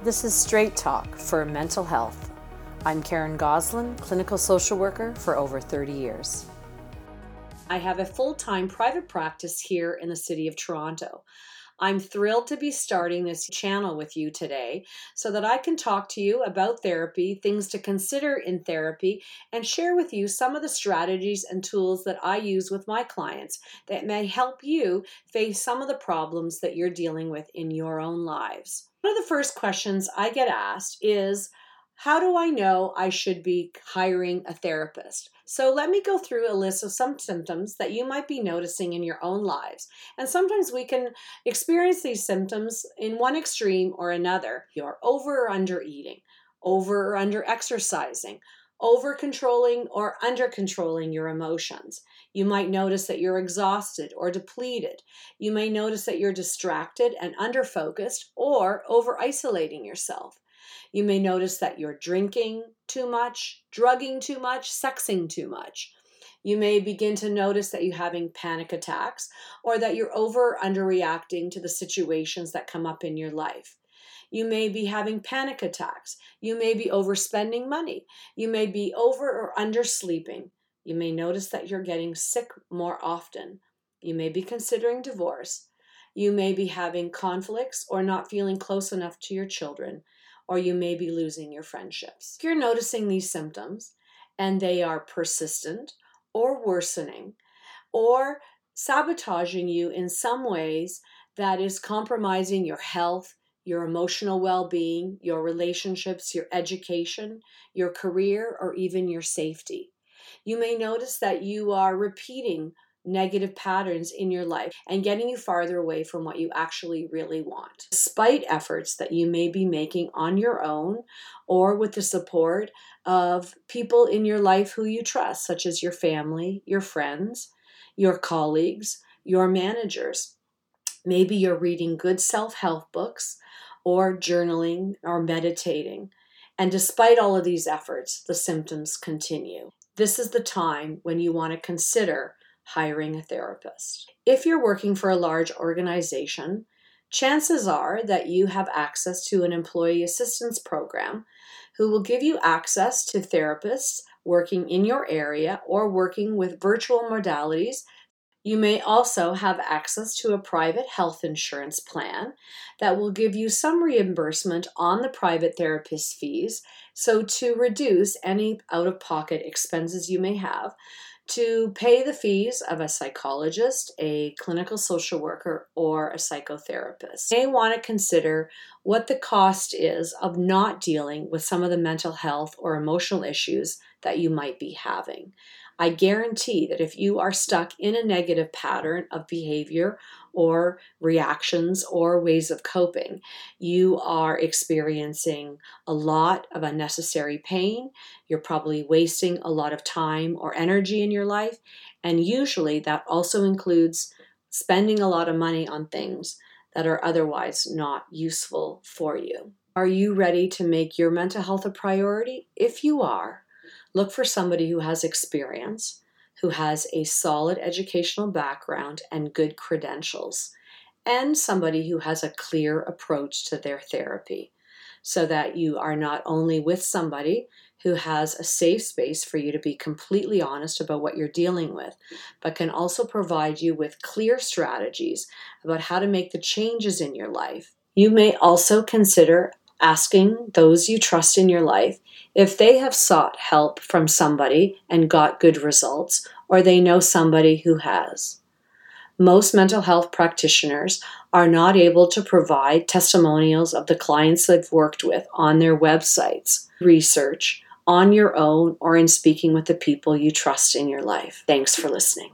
This is Straight Talk for Mental Health. I'm Karen Goslin, clinical social worker for over 30 years. I have a full time private practice here in the city of Toronto. I'm thrilled to be starting this channel with you today so that I can talk to you about therapy, things to consider in therapy, and share with you some of the strategies and tools that I use with my clients that may help you face some of the problems that you're dealing with in your own lives. One of the first questions I get asked is How do I know I should be hiring a therapist? So let me go through a list of some symptoms that you might be noticing in your own lives. And sometimes we can experience these symptoms in one extreme or another. You're over or under eating, over or under exercising, over controlling or under controlling your emotions. You might notice that you're exhausted or depleted. You may notice that you're distracted and under focused or over isolating yourself. You may notice that you're drinking too much, drugging too much, sexing too much. You may begin to notice that you're having panic attacks or that you're over underreacting to the situations that come up in your life. You may be having panic attacks. You may be overspending money. You may be over or undersleeping. You may notice that you're getting sick more often. You may be considering divorce. You may be having conflicts or not feeling close enough to your children or you may be losing your friendships. If you're noticing these symptoms and they are persistent or worsening or sabotaging you in some ways that is compromising your health, your emotional well being, your relationships, your education, your career, or even your safety. You may notice that you are repeating negative patterns in your life and getting you farther away from what you actually really want. Despite efforts that you may be making on your own or with the support of people in your life who you trust, such as your family, your friends, your colleagues, your managers. Maybe you're reading good self help books or journaling or meditating. And despite all of these efforts, the symptoms continue. This is the time when you want to consider hiring a therapist. If you're working for a large organization, chances are that you have access to an employee assistance program who will give you access to therapists working in your area or working with virtual modalities. You may also have access to a private health insurance plan that will give you some reimbursement on the private therapist fees. So, to reduce any out of pocket expenses you may have, to pay the fees of a psychologist, a clinical social worker, or a psychotherapist. You may want to consider what the cost is of not dealing with some of the mental health or emotional issues that you might be having. I guarantee that if you are stuck in a negative pattern of behavior or reactions or ways of coping, you are experiencing a lot of unnecessary pain. You're probably wasting a lot of time or energy in your life. And usually that also includes spending a lot of money on things that are otherwise not useful for you. Are you ready to make your mental health a priority? If you are, Look for somebody who has experience, who has a solid educational background and good credentials, and somebody who has a clear approach to their therapy so that you are not only with somebody who has a safe space for you to be completely honest about what you're dealing with, but can also provide you with clear strategies about how to make the changes in your life. You may also consider asking those you trust in your life if they have sought help from somebody and got good results, or they know somebody who has. Most mental health practitioners are not able to provide testimonials of the clients they've worked with on their websites. Research on your own or in speaking with the people you trust in your life. Thanks for listening.